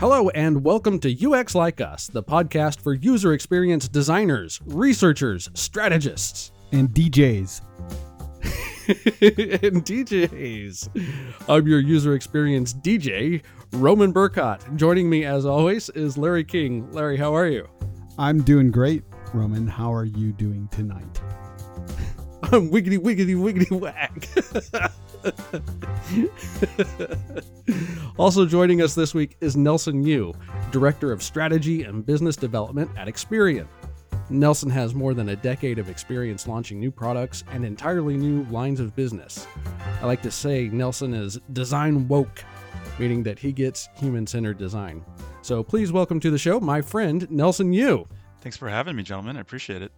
Hello, and welcome to UX Like Us, the podcast for user experience designers, researchers, strategists, and DJs. and DJs. I'm your user experience DJ, Roman Burkott. Joining me, as always, is Larry King. Larry, how are you? I'm doing great, Roman. How are you doing tonight? I'm wiggity, wiggity, wiggity, whack. also joining us this week is Nelson Yu, Director of Strategy and Business Development at Experian. Nelson has more than a decade of experience launching new products and entirely new lines of business. I like to say Nelson is design woke, meaning that he gets human centered design. So please welcome to the show my friend Nelson Yu. Thanks for having me, gentlemen. I appreciate it.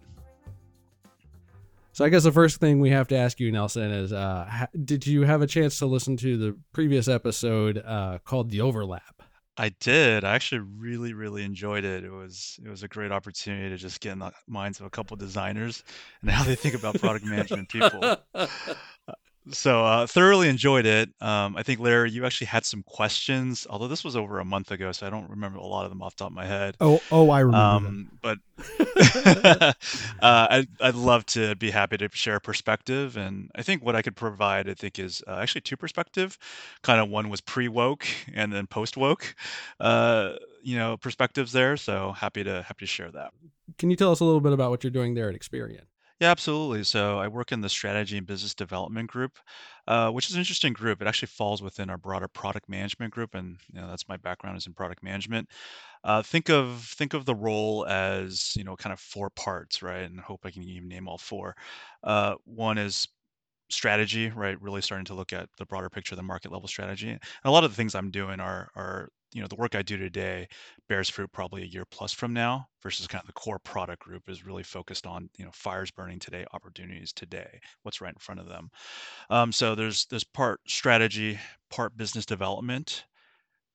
So I guess the first thing we have to ask you, Nelson, is uh, ha- did you have a chance to listen to the previous episode uh, called "The Overlap"? I did. I actually really, really enjoyed it. It was it was a great opportunity to just get in the minds of a couple of designers and how they think about product management people. So uh, thoroughly enjoyed it. Um, I think Larry, you actually had some questions, although this was over a month ago, so I don't remember a lot of them off the top of my head. Oh, oh, I remember. Um, but uh, I'd, I'd love to be happy to share a perspective, and I think what I could provide, I think, is uh, actually two perspective. Kind of one was pre woke and then post woke, uh, you know, perspectives there. So happy to happy to share that. Can you tell us a little bit about what you're doing there at Experian? Yeah, absolutely. So I work in the strategy and business development group, uh, which is an interesting group. It actually falls within our broader product management group, and you know, that's my background is in product management. Uh, think of think of the role as you know kind of four parts, right? And hope I can even name all four. Uh, one is strategy, right? Really starting to look at the broader picture, the market level strategy. And a lot of the things I'm doing are are you know the work I do today bears fruit probably a year plus from now versus kind of the core product group is really focused on you know fires burning today, opportunities today, what's right in front of them. Um, so there's there's part strategy, part business development,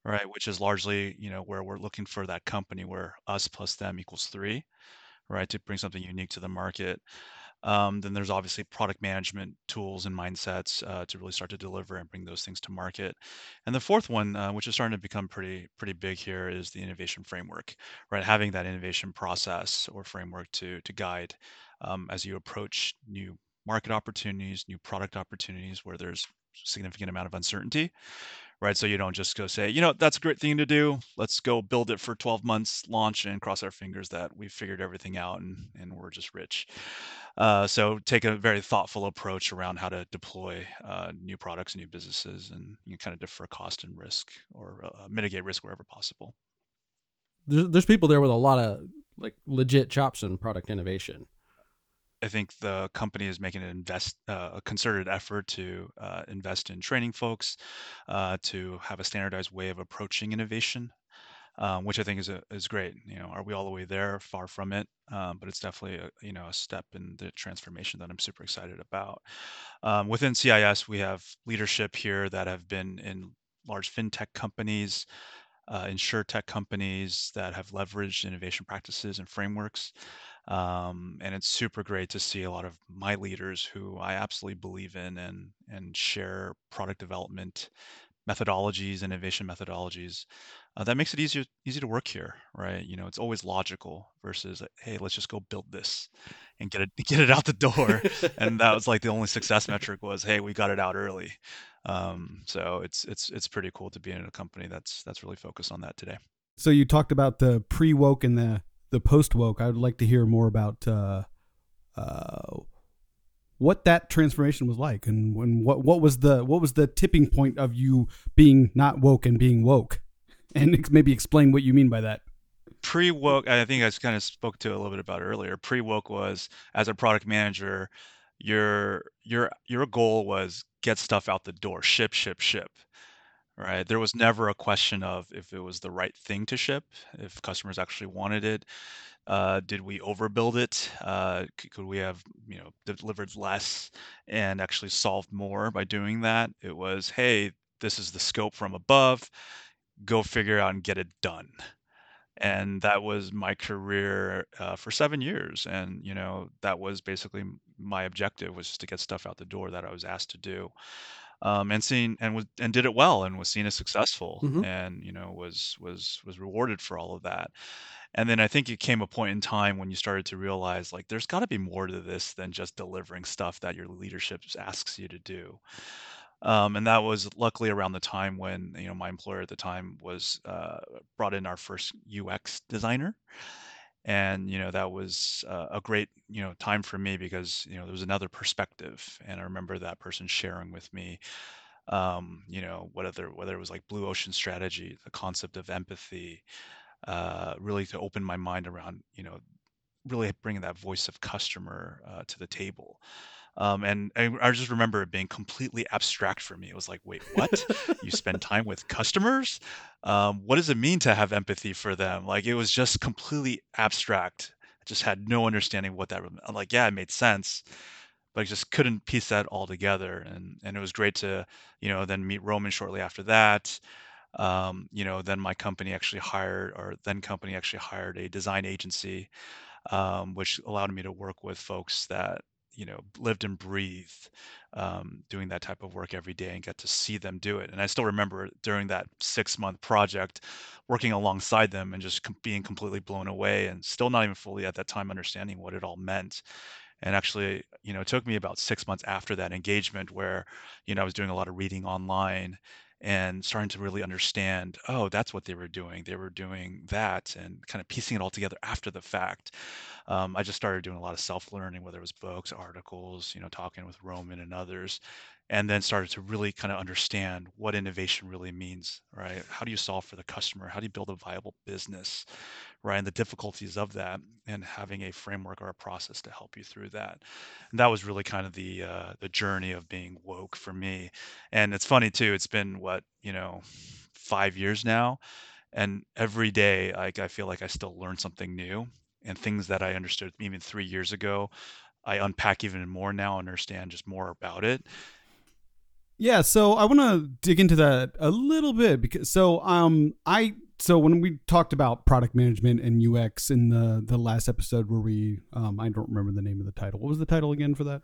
right, which is largely you know where we're looking for that company where us plus them equals three, right, to bring something unique to the market. Um, then there's obviously product management tools and mindsets uh, to really start to deliver and bring those things to market. And the fourth one, uh, which is starting to become pretty pretty big here, is the innovation framework. Right, having that innovation process or framework to to guide um, as you approach new market opportunities, new product opportunities where there's significant amount of uncertainty right? So you don't just go say, you know, that's a great thing to do. Let's go build it for 12 months, launch, and cross our fingers that we've figured everything out and, and we're just rich. Uh, so take a very thoughtful approach around how to deploy uh, new products, new businesses, and you kind of defer cost and risk or uh, mitigate risk wherever possible. There's, there's people there with a lot of like legit chops in product innovation. I think the company is making an invest uh, a concerted effort to uh, invest in training folks, uh, to have a standardized way of approaching innovation, um, which I think is a, is great. You know, are we all the way there? Far from it, um, but it's definitely a, you know a step in the transformation that I'm super excited about. Um, within CIS, we have leadership here that have been in large fintech companies. Uh, insure tech companies that have leveraged innovation practices and frameworks. Um, and it's super great to see a lot of my leaders who I absolutely believe in and and share product development methodologies, innovation methodologies. Uh, that makes it easier easy to work here, right? You know, it's always logical versus hey, let's just go build this and get it get it out the door. and that was like the only success metric was hey, we got it out early. Um, so it's it's it's pretty cool to be in a company that's that's really focused on that today. So you talked about the pre woke and the the post woke, I would like to hear more about uh, uh, what that transformation was like, and when what what was the what was the tipping point of you being not woke and being woke, and maybe explain what you mean by that. Pre woke, I think I kind of spoke to a little bit about earlier. Pre woke was as a product manager, your your your goal was get stuff out the door, ship, ship, ship right? There was never a question of if it was the right thing to ship, if customers actually wanted it. Uh, did we overbuild it? Uh, could we have, you know, delivered less and actually solved more by doing that? It was, hey, this is the scope from above. Go figure out and get it done. And that was my career uh, for seven years. And you know, that was basically my objective was just to get stuff out the door that I was asked to do. um, and seen and was and did it well and was seen as successful Mhm. and you know was was was rewarded for all of that. And then I think it came a point in time when you started to realize like there's got to be more to this than just delivering stuff that your leadership asks you to do. Um, and that was luckily around the time when you know my employer at the time was uh, brought in our first UX designer, and you know that was uh, a great you know time for me because you know there was another perspective, and I remember that person sharing with me, um, you know whether whether it was like blue ocean strategy, the concept of empathy, uh, really to open my mind around you know really bringing that voice of customer uh, to the table um, and I, I just remember it being completely abstract for me. It was like, wait, what? You spend time with customers? Um, what does it mean to have empathy for them? Like it was just completely abstract. I just had no understanding what that. I'm like, yeah, it made sense, but I just couldn't piece that all together. And and it was great to, you know, then meet Roman shortly after that. Um, you know, then my company actually hired, or then company actually hired a design agency um, which allowed me to work with folks that you know lived and breathed um, doing that type of work every day and got to see them do it. And I still remember during that six month project working alongside them and just com- being completely blown away and still not even fully at that time understanding what it all meant. And actually, you know, it took me about six months after that engagement where, you know, I was doing a lot of reading online and starting to really understand, oh, that's what they were doing. They were doing that and kind of piecing it all together after the fact. Um, I just started doing a lot of self-learning, whether it was books, articles, you know, talking with Roman and others, and then started to really kind of understand what innovation really means, right? How do you solve for the customer? How do you build a viable business? right? And the difficulties of that, and having a framework or a process to help you through that. And that was really kind of the uh, the journey of being woke for me. And it's funny too. It's been what you know, five years now, and every day, like I feel like I still learn something new, and things that I understood even three years ago, I unpack even more now, understand just more about it. Yeah, so I want to dig into that a little bit because so um I so when we talked about product management and UX in the the last episode where we um I don't remember the name of the title. What was the title again for that?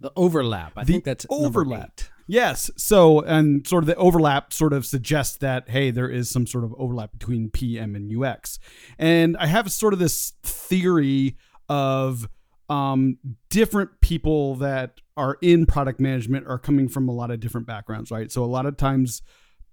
The overlap. I The think that's overlap. Yes. So, and sort of the overlap sort of suggests that, hey, there is some sort of overlap between PM and UX. And I have sort of this theory of um, different people that are in product management are coming from a lot of different backgrounds, right? So, a lot of times,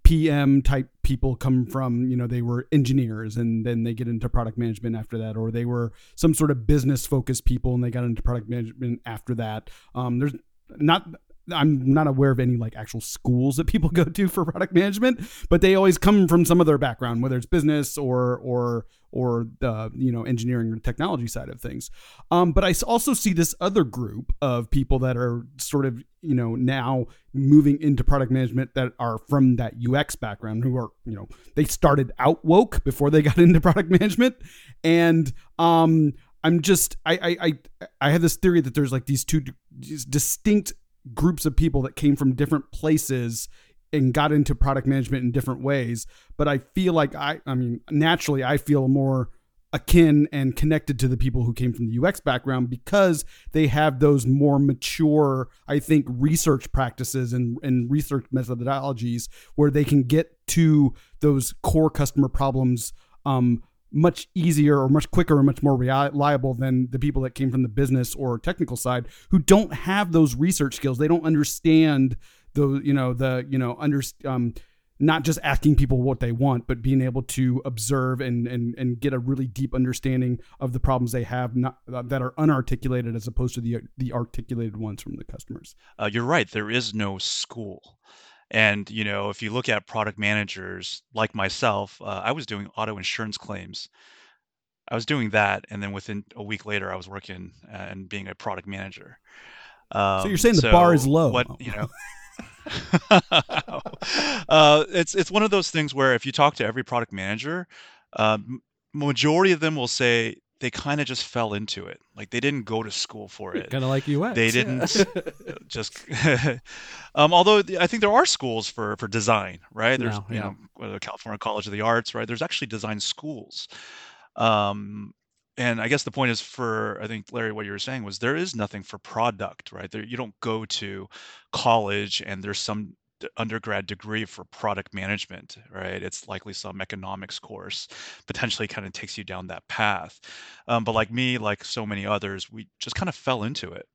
PM type people come from, you know, they were engineers and then they get into product management after that, or they were some sort of business focused people and they got into product management after that. Um, there's not I'm not aware of any like actual schools that people go to for product management, but they always come from some other background, whether it's business or or or the you know engineering or technology side of things. Um, but I also see this other group of people that are sort of you know now moving into product management that are from that UX background, who are you know they started out woke before they got into product management, and um, I'm just I I I, I have this theory that there's like these two these distinct groups of people that came from different places and got into product management in different ways. But i feel like i i mean naturally i feel more akin and connected to the people who came from the ux background because they have those more mature i think research practices and, and research methodologies where they can get to those core customer problems um, much easier or much quicker or much more reliable than the people that came from the business or technical side who don't have those research skills. They don't understand the you know the you know under um, not just asking people what they want, but being able to observe and and and get a really deep understanding of the problems they have not, uh, that are unarticulated as opposed to the the articulated ones from the customers. Uh, you're right. There is no school. And you know, if you look at product managers like myself, uh, I was doing auto insurance claims. I was doing that, and then within a week later, I was working uh, and being a product manager. so you're Um, saying the bar is low. what you know? uh, it's it's one of those things where if you talk to every product manager, um, majority of them will say they kind of just fell into it. Like they didn't go to school for it. Kind of like UX. They didn't just um, although I think there are schools for for design, right? There's Now, you know California College of the Arts, right? There's actually design schools. Um, and I guess the point is for I think Larry, what you were saying was there is nothing for product, right? There, you don't go to college and there's some undergrad degree for product management, right? It's likely some economics course, potentially kind of takes you down that path. Um, but like me, like so many others, we just kind of fell into it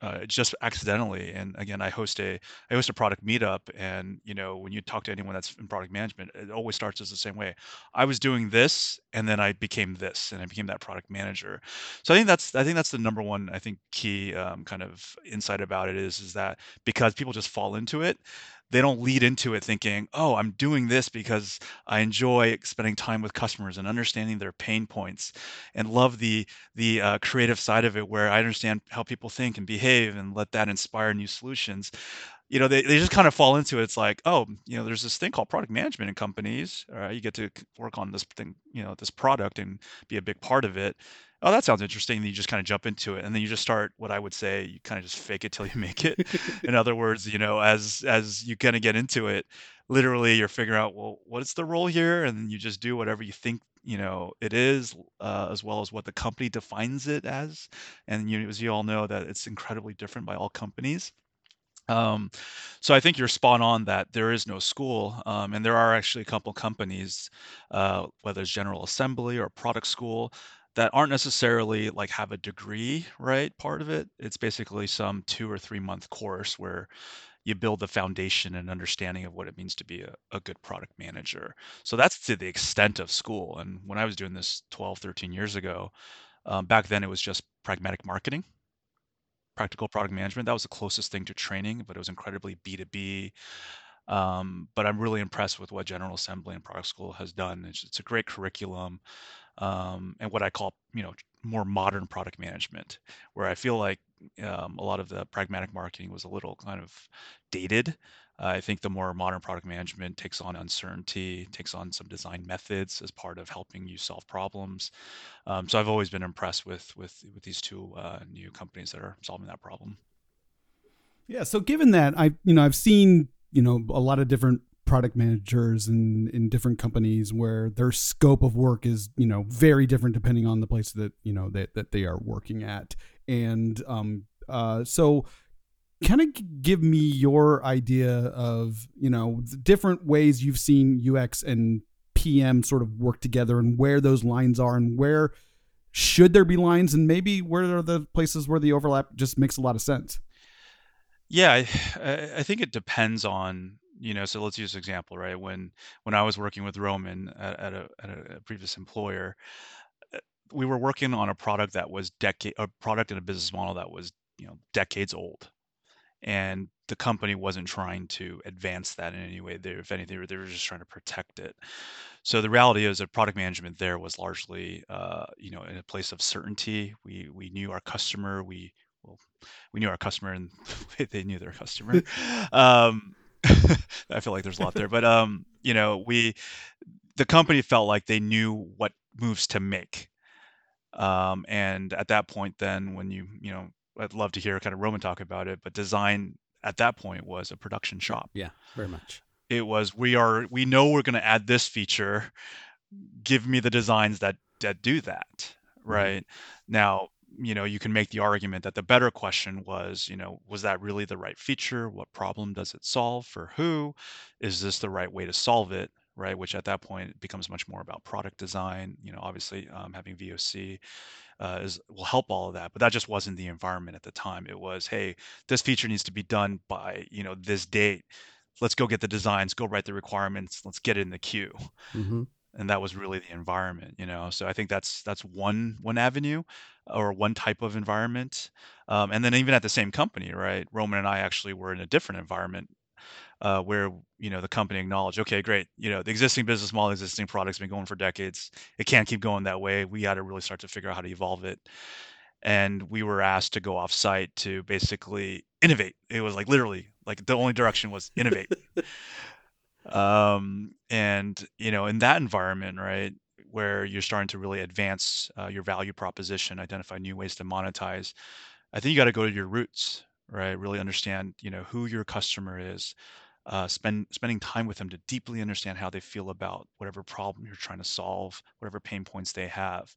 uh, just accidentally. And again, I host a I host a product meetup, and you know, when you talk to anyone that's in product management, it always starts as the same way. I was doing this, and then I became this, and I became that product manager. So I think that's I think that's the number one I think key um, kind of insight about it is is that because people just fall into it, they don't lead into it thinking, "Oh, I'm doing this because I enjoy spending time with customers and understanding their pain points, and love the the uh, creative side of it, where I understand how people think and behave, and let that inspire new solutions." You know, they, they just kind of fall into it. It's like, oh, you know, there's this thing called product management in companies. You get to work on this thing, you know, this product and be a big part of it oh, that sounds interesting. And you just kind of jump into it, and then you just start what I would say you kind of just fake it till you make it. In other words, you know, as as you kind of get into it, literally you're figuring out, well, what is the role here, and then you just do whatever you think you know it is, uh, as well as what the company defines it as. And you, as you all know, that it's incredibly different by all companies. Um, so I think you're spot on that there is no school, um, and there are actually a couple companies, uh, whether it's General Assembly or Product School, that aren't necessarily like have a degree, right? Part of it. It's basically some two or three month course where you build the foundation and understanding of what it means to be a, a good product manager. So that's to the extent of school. And when I was doing this 12, 13 years ago, um, back then it was just pragmatic marketing practical product management. That was the closest thing to training, but it was incredibly B2B. Um, but I'm really impressed with what General Assembly and Product School has done. It's, it's a great curriculum um, and what I call, you know, more modern product management, where I feel like um, a lot of the pragmatic marketing was a little kind of dated. Uh, I think the more modern product management takes on uncertainty, takes on some design methods as part of helping you solve problems. Um, so I've always been impressed with with with these two uh, new companies that are solving that problem. Yeah. So given that, I you know I've seen you know a lot of different product managers in in different companies where their scope of work is you know very different depending on the place that you know that, that they are working at and um uh so kind of give me your idea of you know different ways you've seen UX and PM sort of work together and where those lines are and where should there be lines and maybe where are the places where the overlap just makes a lot of sense? Yeah I, I think it depends on you know so let's use an example right? When when i was working with roman at, at, a, at a previous employer uh, we were working on a product that was decade a product and a business model that was you know decades old and the company wasn't trying to advance that in any way they, if anything they were just trying to protect it. So the reality is that product management there was largely uh, you know in a place of certainty. We we knew our customer we well we knew our customer and they knew their customer. Um, I feel like there's a lot there, but um, you know, we the company felt like they knew what moves to make. Um, and at that point, then when you you know, I'd love to hear kind of Roman talk about it, but design at that point was a production shop. Yeah, very much. It was we are we know we're going to add this feature. Give me the designs that that do that, mm-hmm. right? Mm-hmm. Now you know you can make the argument that the better question was you know was that really the right feature what problem does it solve for who is this the right way to solve it right which at that point becomes much more about product design you know obviously um, having voc uh, is will help all of that but that just wasn't the environment at the time. It was hey this feature needs to be done by you know this date. Let's go get the designs go write the requirements let's get it in the queue. Mm-hmm. And that was really the environment you know? So i think that's that's one one avenue or one type of environment. Um, and then even at the same company right? Roman and i actually were in a different environment uh, where you know the company acknowledged okay great you know the existing business model existing products been going for decades. It can't keep going that way. We got to really start to figure out how to evolve it. And we were asked to go off site to basically innovate. It was like literally like the only direction was innovate. Um, and you know in that environment right where you're starting to really advance uh, your value proposition identify new ways to monetize i think you got to go to your roots right? Really understand you know who your customer is uh, spend spending time with them to deeply understand how they feel about whatever problem you're trying to solve whatever pain points they have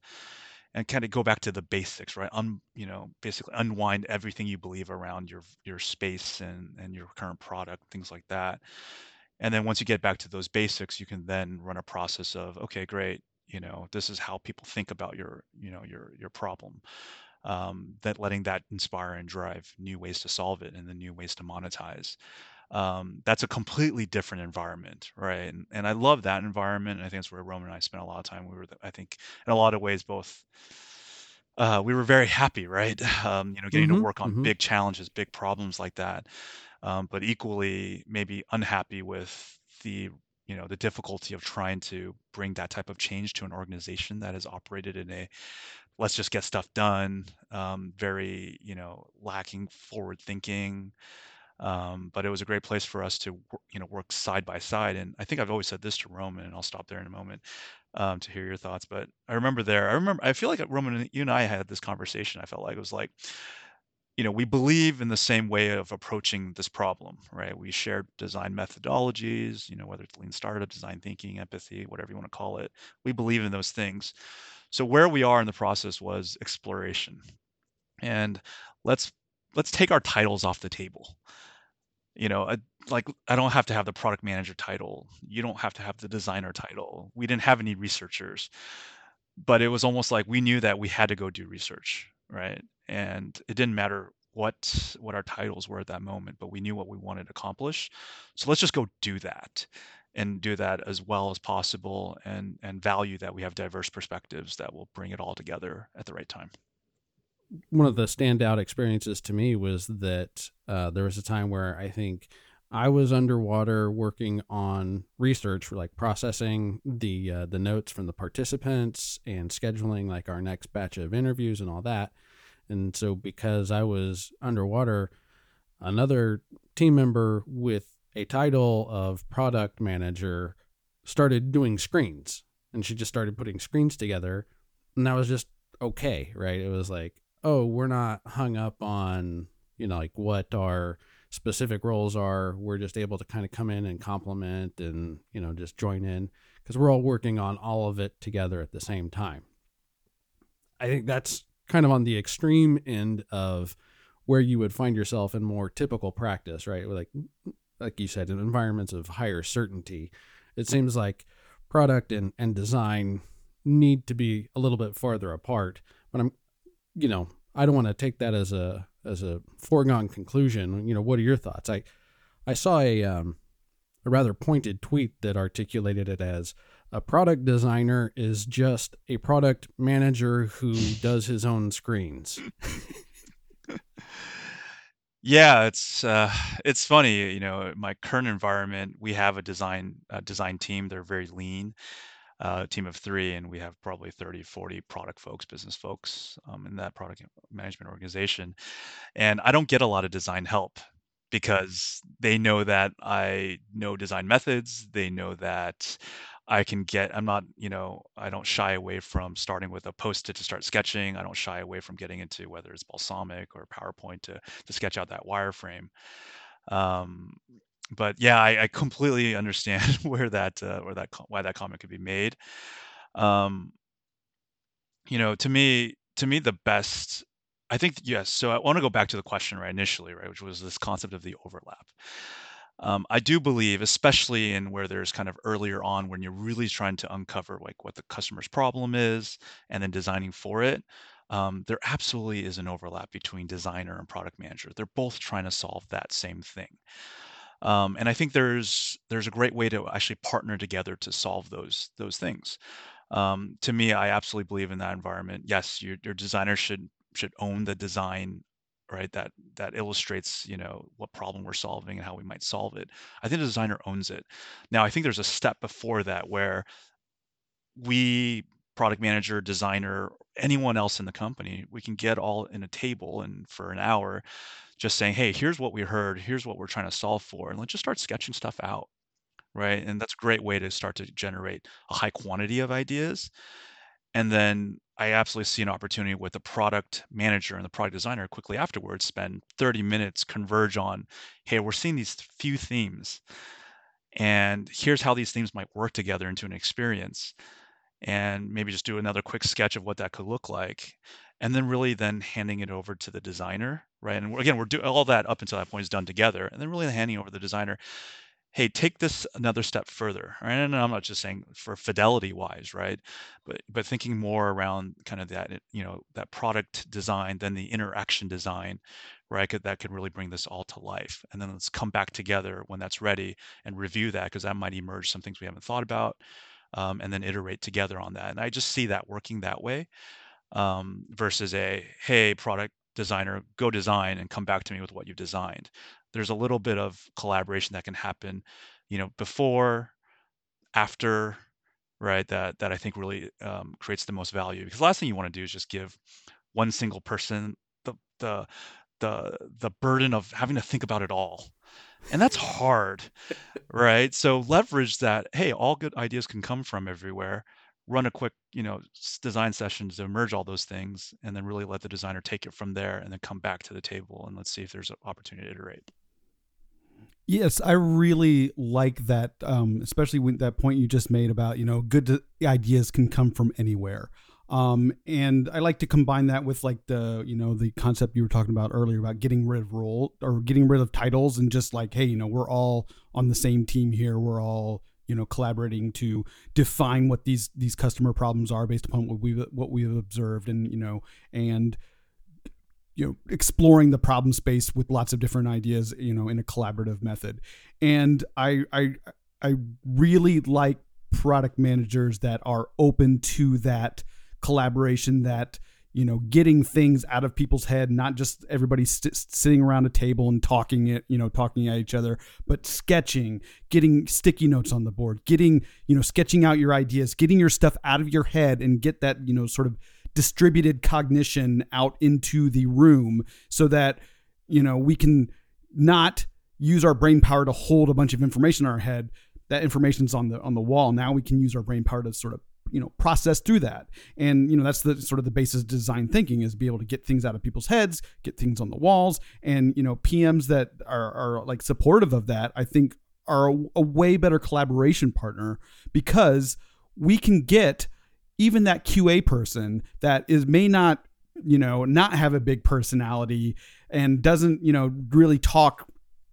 and kind of go back to the basics, right? Un, you know, basically unwind everything you believe around your your space and and your current product, things like that. And then once you get back to those basics, you can then run a process of, okay, great, you know, this is how people think about your, you know, your your problem. Um, that letting that inspire and drive new ways to solve it and the new ways to monetize um, that's a completely different environment, right? And, and I love that environment. And I think that's where Roman and I spent a lot of time. We were, I think, in a lot of ways, both. Uh, we were very happy, right? Um, you know, getting to Mm-hmm. work on Mm-hmm. big challenges, big problems like that. Um, but equally, maybe unhappy with the, you know, the difficulty of trying to bring that type of change to an organization that has operated in a let's just get stuff done, um, very, you know, lacking forward thinking, um, but it was a great place for us to you know work side by side and i think i've always said this to roman and i'll stop there in a moment um, to hear your thoughts but i remember there i remember i feel like roman you and i had this conversation i felt like it was like you know we believe in the same way of approaching this problem right? We share design methodologies you know whether it's lean startup design thinking empathy whatever you want to call it we believe in those things. So where we are in the process was exploration. And let's let's take our titles off the table you know, I, like I don't have to have the product manager title. You don't have to have the designer title. We didn't have any researchers, but it was almost like we knew that we had to go do research, right? And it didn't matter what what our titles were at that moment, but we knew what we wanted to accomplish. So let's just go do that and do that as well as possible and and value that we have diverse perspectives that will bring it all together at the right time. One of the standout experiences to me was that uh, there was a time where I think I was underwater working on research for like processing the uh, the notes from the participants and scheduling like our next batch of interviews and all that. And so because I was underwater, another team member with a title of product manager started doing screens and she just started putting screens together and that was just okay, right? It was like oh, we're not hung up on, you know, like what our specific roles are. We're just able to kind of come in and complement and, you know, just join in because we're all working on all of it together at the same time. I think that's kind of on the extreme end of where you would find yourself in more typical practice, right? Like like you said, in environments of higher certainty, it seems like product and, and design need to be a little bit farther apart. But I'm you know, I don't want to take that as a as a foregone conclusion. You know, what are your thoughts? I I saw a um, a rather pointed tweet that articulated it as a product designer is just a product manager who does his own screens. Yeah, it's uh, it's funny, you know, my current environment, we have a design a design team. They're very lean, uh, team of three, and we have probably 30, 40 product folks, business folks um, in that product management organization. And I don't get a lot of design help because they know that I know design methods. They know that I can get, I'm not, you know, I don't shy away from starting with a post-it to start sketching. I don't shy away from getting into whether it's Balsamiq or PowerPoint to to sketch out that wireframe. Um, but yeah, I, I completely understand where that uh, where that why that comment could be made. Um, you know, to me, to me, the best. I think yes. So I want to go back to the question right initially, right, which was this concept of the overlap. Um, I do believe, especially in where there's kind of earlier on when you're really trying to uncover like what the customer's problem is and then designing for it. Um, there absolutely is an overlap between designer and product manager. They're both trying to solve that same thing. Um, and I think there's there's a great way to actually partner together to solve those those things. Um, to me, I absolutely believe in that environment. Yes, your your designer should should own the design, right? That that illustrates, you know, what problem we're solving and how we might solve it. I think the designer owns it. Now, I think there's a step before that where we product manager, designer, anyone else in the company, we can get all in a table and for an hour just saying, hey, here's what we heard, here's what we're trying to solve for, and let's just start sketching stuff out, right? And that's a great way to start to generate a high quantity of ideas. And then I absolutely see an opportunity with the product manager and the product designer quickly afterwards spend 30 minutes converge on, hey, we're seeing these few themes, and here's how these themes might work together into an experience and maybe just do another quick sketch of what that could look like and then really then handing it over to the designer right? And again we're doing all that up until that point is done together and then really handing over the designer hey take this another step further right? And i'm not just saying for fidelity wise right? But but thinking more around kind of that you know that product design then the interaction design right could, that could really bring this all to life. And then let's come back together when that's ready and review that because that might emerge some things we haven't thought about um, and then iterate together on that. And i just see that working that way um, versus a hey product designer go design and come back to me with what you've designed. There's a little bit of collaboration that can happen you know before after right that that i think really um, creates the most value. Because the last thing you want to do is just give one single person the the the the burden of having to think about it all. And that's hard right? So leverage that hey all good ideas can come from everywhere run a quick, you know, design session to merge all those things, and then really let the designer take it from there, and then come back to the table and let's see if there's an opportunity to iterate. Yes, I really like that, um, especially that point you just made about you know good ideas can come from anywhere. Um, and I like to combine that with like the you know the concept you were talking about earlier about getting rid of role or getting rid of titles and just like hey you know we're all on the same team here we're all you know collaborating to define what these these customer problems are based upon what we what we've observed and you know and you know exploring the problem space with lots of different ideas you know in a collaborative method. And i i i really like product managers that are open to that collaboration that you know, getting things out of people's head, not just everybody st- sitting around a table and talking it, you know, talking at each other, but sketching, getting sticky notes on the board, getting, you know, sketching out your ideas, getting your stuff out of your head and get that, you know, sort of distributed cognition out into the room so that, you know, we can not use our brain power to hold a bunch of information in our head. That information's on the on the wall. Now we can use our brain power to sort of you know process through that. And you know that's the sort of the basis of design thinking is be able to get things out of people's heads get things on the walls. And you know pms that are, are like supportive of that i think are a, a way better collaboration partner because we can get even that qa person that is may not you know not have a big personality and doesn't you know really talk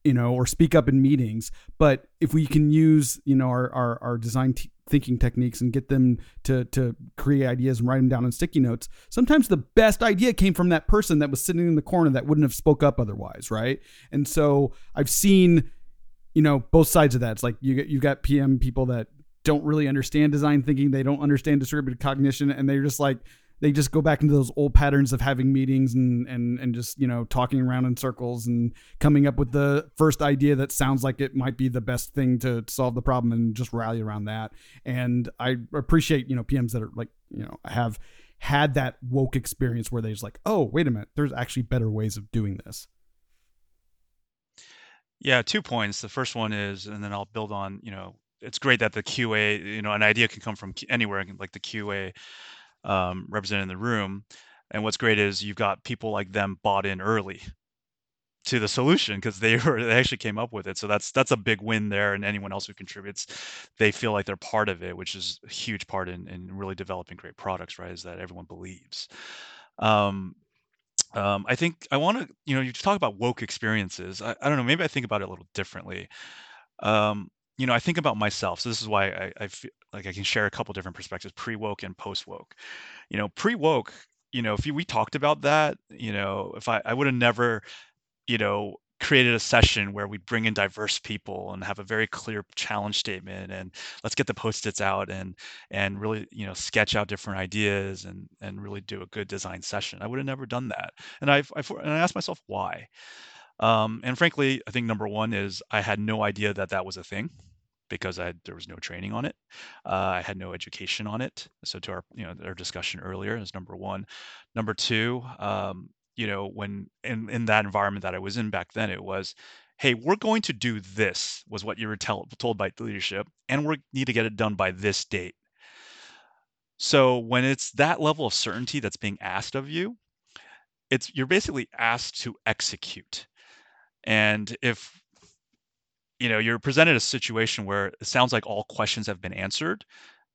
you know or speak up in meetings. But if we can use you know our our, our design t- thinking techniques and get them to to create ideas and write them down on sticky notes. Sometimes the best idea came from that person that was sitting in the corner that wouldn't have spoke up otherwise right? And so i've seen you know both sides of that. It's like you get you got pm people that don't really understand design thinking. They don't understand distributed cognition and they're just like they just go back into those old patterns of having meetings and and and just you know talking around in circles and coming up with the first idea that sounds like it might be the best thing to solve the problem and just rally around that. And i appreciate you know pms that are like you know have had that woke experience where they're just like oh wait a minute there's actually better ways of doing this. Yeah two points. The first one is and then i'll build on you know it's great that the qa you know an idea can come from anywhere like the qa um, represented in the room. And what's great is you've got people like them bought in early to the solution because they were they actually came up with it. So that's that's a big win there. And anyone else who contributes, they feel like they're part of it, which is a huge part in, in really developing great products, right? Is that everyone believes. Um, um, I think I want to, you know, you talk about woke experiences. I, I don't know, maybe I think about it a little differently. Um, you know, I think about myself. So this is why I, I feel like I can share a couple different perspectives, pre woke and post woke. You know, pre woke, you know, if you, we talked about that, you know, if I, I would have never, you know, created a session where we'd bring in diverse people and have a very clear challenge statement and let's get the post-its out and and really you know sketch out different ideas and and really do a good design session i would have never done that and i've, I've and i asked myself why um, and frankly, I think number one is I had no idea that that was a thing because I, there was no training on it. Uh, I had no education on it. So to our you know our discussion earlier is number one. Number two, um, you know, when in in that environment that I was in back then, it was, hey, we're going to do this was what you were tell, told by leadership, and we need to get it done by this date. So when it's that level of certainty that's being asked of you, it's you're basically asked to execute and if you know you're presented a situation where it sounds like all questions have been answered,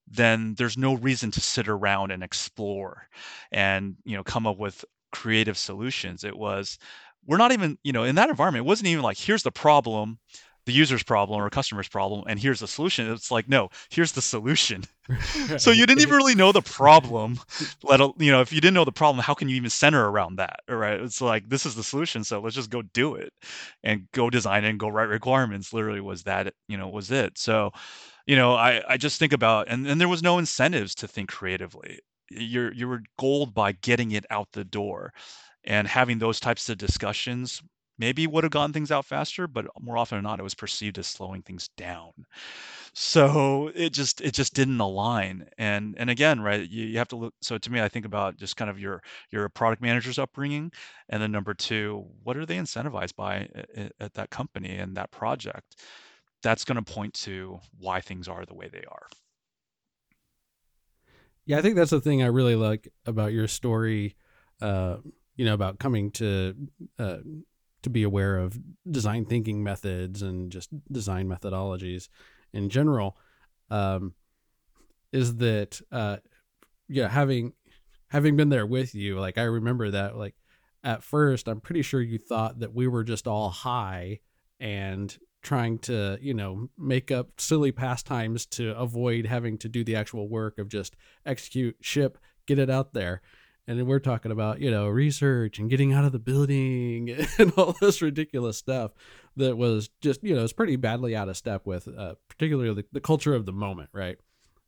then there's no reason to sit around and explore and you know come up with creative solutions. It was we're not even you know in that environment it wasn't even like here's the problem the user's problem or customer's problem and here's the solution. It's like no here's the solution. So you didn't even really know the problem let you know if you didn't know the problem how can you even center around that right? It's like this is the solution so let's just go do it and go design it and go write requirements literally was that you know was it. So you know i i just think about and, and there was no incentives to think creatively. You're you were goaled by getting it out the door and having those types of discussions maybe would have gotten things out faster but more often than not it was perceived as slowing things down. So it just it just didn't align and and again right you, you have to look so to me i think about just kind of your your product manager's upbringing and then number two what are they incentivized by at, at that company and that project? That's going to point to why things are the way they are. Yeah i think that's the thing i really like about your story uh you know about coming to uh to be aware of design thinking methods and just design methodologies in general um, is that uh, yeah having having been there with you like i remember that like at first i'm pretty sure you thought that we were just all high and trying to you know make up silly pastimes to avoid having to do the actual work of just execute ship get it out there and we're talking about you know research and getting out of the building and all this ridiculous stuff that was just you know it's pretty badly out of step with uh, particularly the, the, culture of the moment right?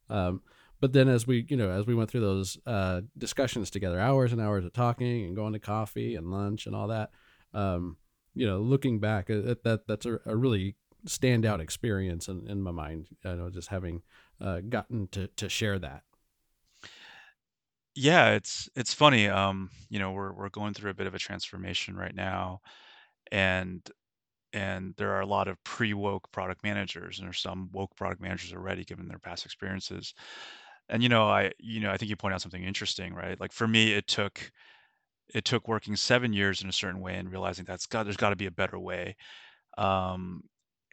Um, but then as we you know as we went through those uh, discussions together hours and hours of talking and going to coffee and lunch and all that um, you know looking back uh, that, that that's a, a really standout experience in, in my mind i know just having uh, gotten to, to share that yeah, it's it's funny. Um, you know, we're we're going through a bit of a transformation right now, and and there are a lot of pre-woke product managers, and there's some woke product managers already, given their past experiences. And you know, I you know, I think you point out something interesting, right? Like for me, it took it took working seven years in a certain way and realizing that's got there's got to be a better way. Um,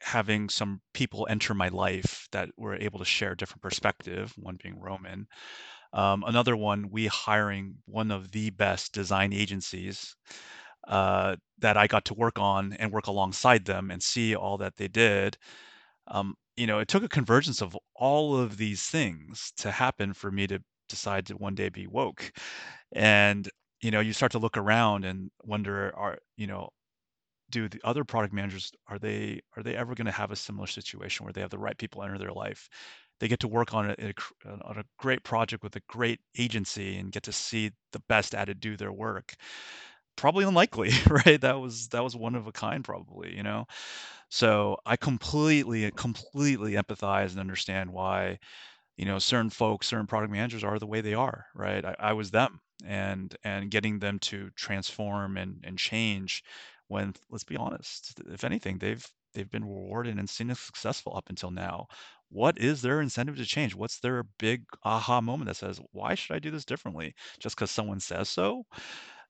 having some people enter my life that were able to share a different perspective, one being Roman, um, another one, we hiring one of the best design agencies uh, that I got to work on and work alongside them and see all that they did. Um, you know, it took a convergence of all of these things to happen for me to decide to one day be woke. And you know, you start to look around and wonder, are you know, do the other product managers are they are they ever going to have a similar situation where they have the right people enter their life they get to work on a, on a great project with a great agency and get to see the best at it do their work. Probably unlikely right? That was that was one of a kind probably you know? So i completely completely empathize and understand why you know certain folks certain product managers are the way they are right? I, I was them and and getting them to transform and and change when let's be honest if anything they've they've been rewarded and seen as successful up until now what is their incentive to change? What's their big aha moment that says, why should I do this differently? Just because someone says so?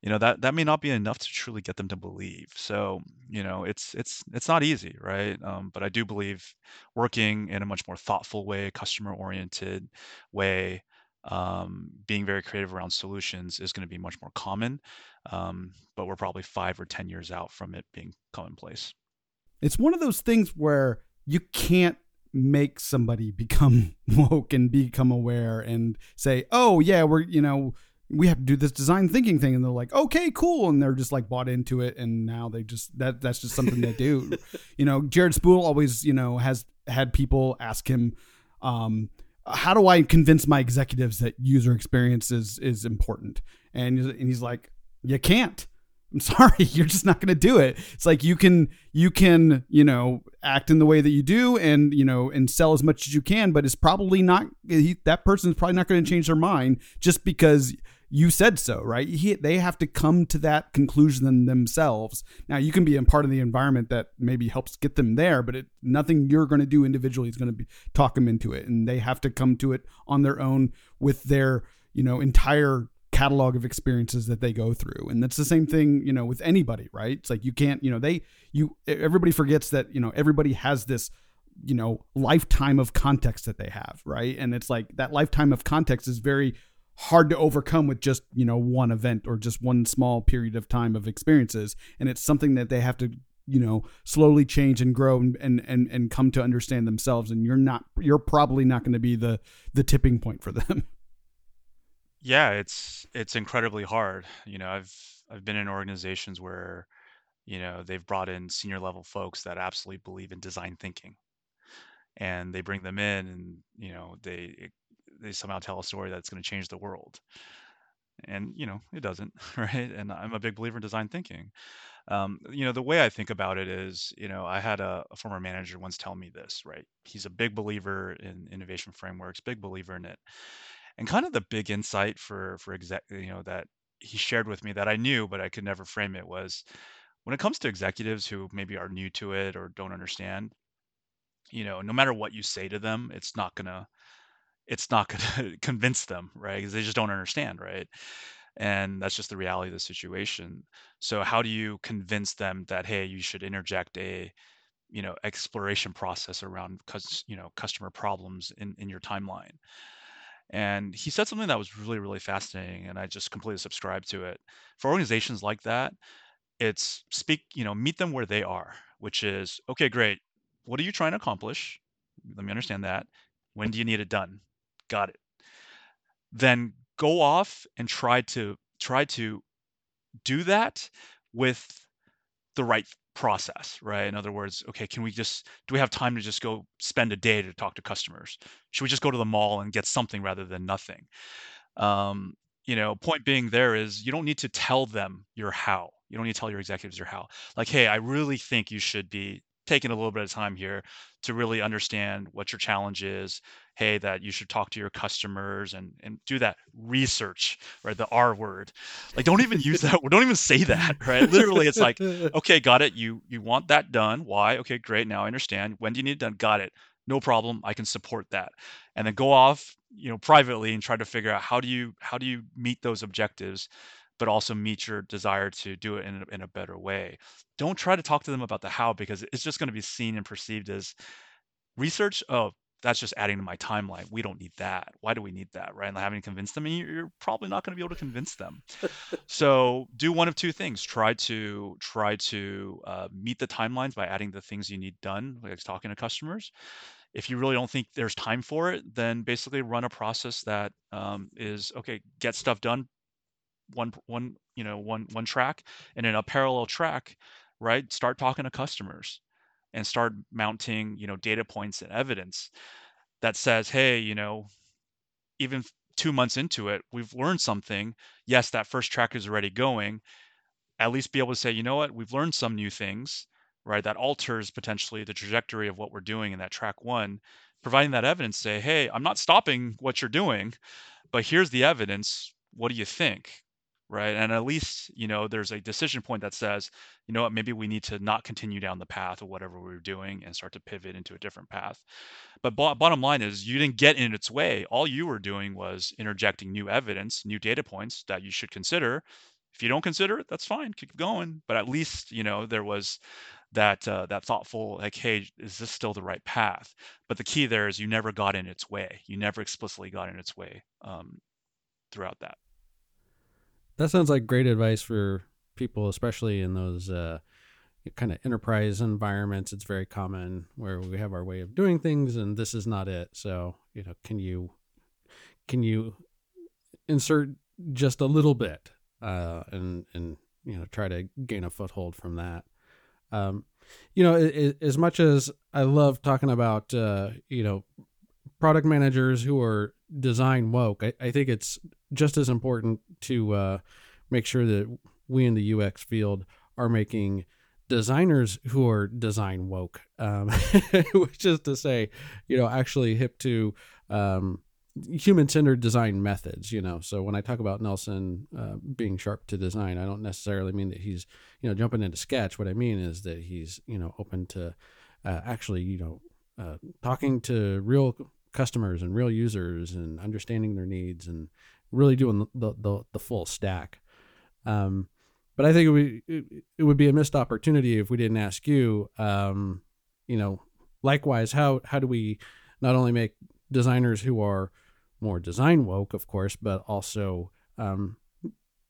You know, that that may not be enough to truly get them to believe. So, you know, it's it's it's not easy, right? Um, but I do believe working in a much more thoughtful way, customer oriented way, um, being very creative around solutions is going to be much more common. Um, but we're probably five or 10 years out from it being commonplace. It's one of those things where you can't make somebody become woke and become aware and say, "Oh yeah, we're you know." we have to do this design thinking thing. And they're like okay cool. And they're just like bought into it and now they just that that's just something they do. You know jared spool always you know has had people ask him um, how do i convince my executives that user experience is is important? And, and he's like you can't I'm sorry, you're just not going to do it. It's like you can you can, you know, act in the way that you do and, you know, and sell as much as you can, but it's probably not he, that person's probably not going to change their mind just because you said so, right? He, they have to come to that conclusion themselves. Now, you can be a part of the environment that maybe helps get them there, but it, nothing you're going to do individually is going to be, talk them into it, and they have to come to it on their own with their, you know, entire catalog of experiences that they go through. And that's the same thing you know with anybody right? It's like you can't you know they you everybody forgets that you know everybody has this you know lifetime of context that they have right? And it's like that lifetime of context is very hard to overcome with just you know one event or just one small period of time of experiences. And it's something that they have to you know slowly change and grow and and and, and come to understand themselves. And you're not you're probably not going to be the the tipping point for them yeah it's it's incredibly hard you know i've i've been in organizations where you know they've brought in senior level folks that absolutely believe in design thinking. And they bring them in and you know they they somehow tell a story that's going to change the world. And you know it doesn't right? And i'm a big believer in design thinking. Um, you know the way i think about it is you know i had a, a former manager once tell me this right? He's a big believer in innovation frameworks big believer in it and kind of the big insight for for exec you know that he shared with me that i knew but i could never frame it was when it comes to executives who maybe are new to it or don't understand you know no matter what you say to them it's not gonna it's not to convince them, right? Because they just don't understand, right? And that's just the reality of the situation. So how do you convince them that hey, you should interject a you know exploration process around cus- you know customer problems in in your timeline? And he said something that was really really fascinating, and I just completely subscribe to it. For organizations like that, it's speak you know meet them where they are, which is okay, great. What are you trying to accomplish? Let me understand that. When do you need it done? got it. Then go off and try to try to do that with the right process, right? In other words, okay, can we just do we have time to just go spend a day to talk to customers? Should we just go to the mall and get something rather than nothing? Um, you know, point being there is you don't need to tell them your how. You don't need to tell your executives your how. Like, hey, I really think you should be taking a little bit of time here to really understand what your challenge is hey that you should talk to your customers and and do that research right the r word. Like don't even use that don't even say that right? Literally it's like okay got it you you want that done. Why? Okay great now i understand. When do you need it done? Got it. No problem i can support that. And then go off you know privately and try to figure out how do you how do you meet those objectives but also meet your desire to do it in a, in a better way. Don't try to talk to them about the how because it's just going to be seen and perceived as research. Oh, that's just adding to my timeline. We don't need that. Why do we need that? Right. And having to convince them, and you're probably not going to be able to convince them. so do one of two things. Try to try to uh, meet the timelines by adding the things you need done, like talking to customers. If you really don't think there's time for it, then basically run a process that um, is okay. Get stuff done one one you know one one track and in a parallel track right start talking to customers and start mounting you know data points and evidence that says hey you know even two months into it we've learned something. Yes that first track is already going. At least be able to say you know what? We've learned some new things right that alters potentially the trajectory of what we're doing in that track one providing that evidence say hey i'm not stopping what you're doing but here's the evidence. What do you think right? And at least you know there's a decision point that says you know what? Maybe we need to not continue down the path of whatever we are doing and start to pivot into a different path. But bo- bottom line is you didn't get in its way. All you were doing was interjecting new evidence new data points that you should consider. If you don't consider it that's fine. Keep going. But at least you know there was that uh, that thoughtful like hey is this still the right path? But the key there is you never got in its way. You never explicitly got in its way um, throughout that that sounds like great advice for people, especially in those uh, kind of enterprise environments. It's very common where we have our way of doing things, and this is not it. So, you know, can you can you insert just a little bit uh, and and you know try to gain a foothold from that? Um, you know, as much as I love talking about uh, you know product managers who are design woke, I, I think it's just as important to uh, make sure that we in the UX field are making designers who are design woke, um, which is to say, you know, actually hip to um, human centered design methods. You know, so when I talk about Nelson uh, being sharp to design, I don't necessarily mean that he's you know jumping into sketch. What I mean is that he's you know open to uh, actually you know uh, talking to real customers and real users and understanding their needs and really doing the the, the full stack. Um, but I think it would, it, would be a missed opportunity if we didn't ask you, um, you know, likewise, how how do we not only make designers who are more design woke, of course, but also um,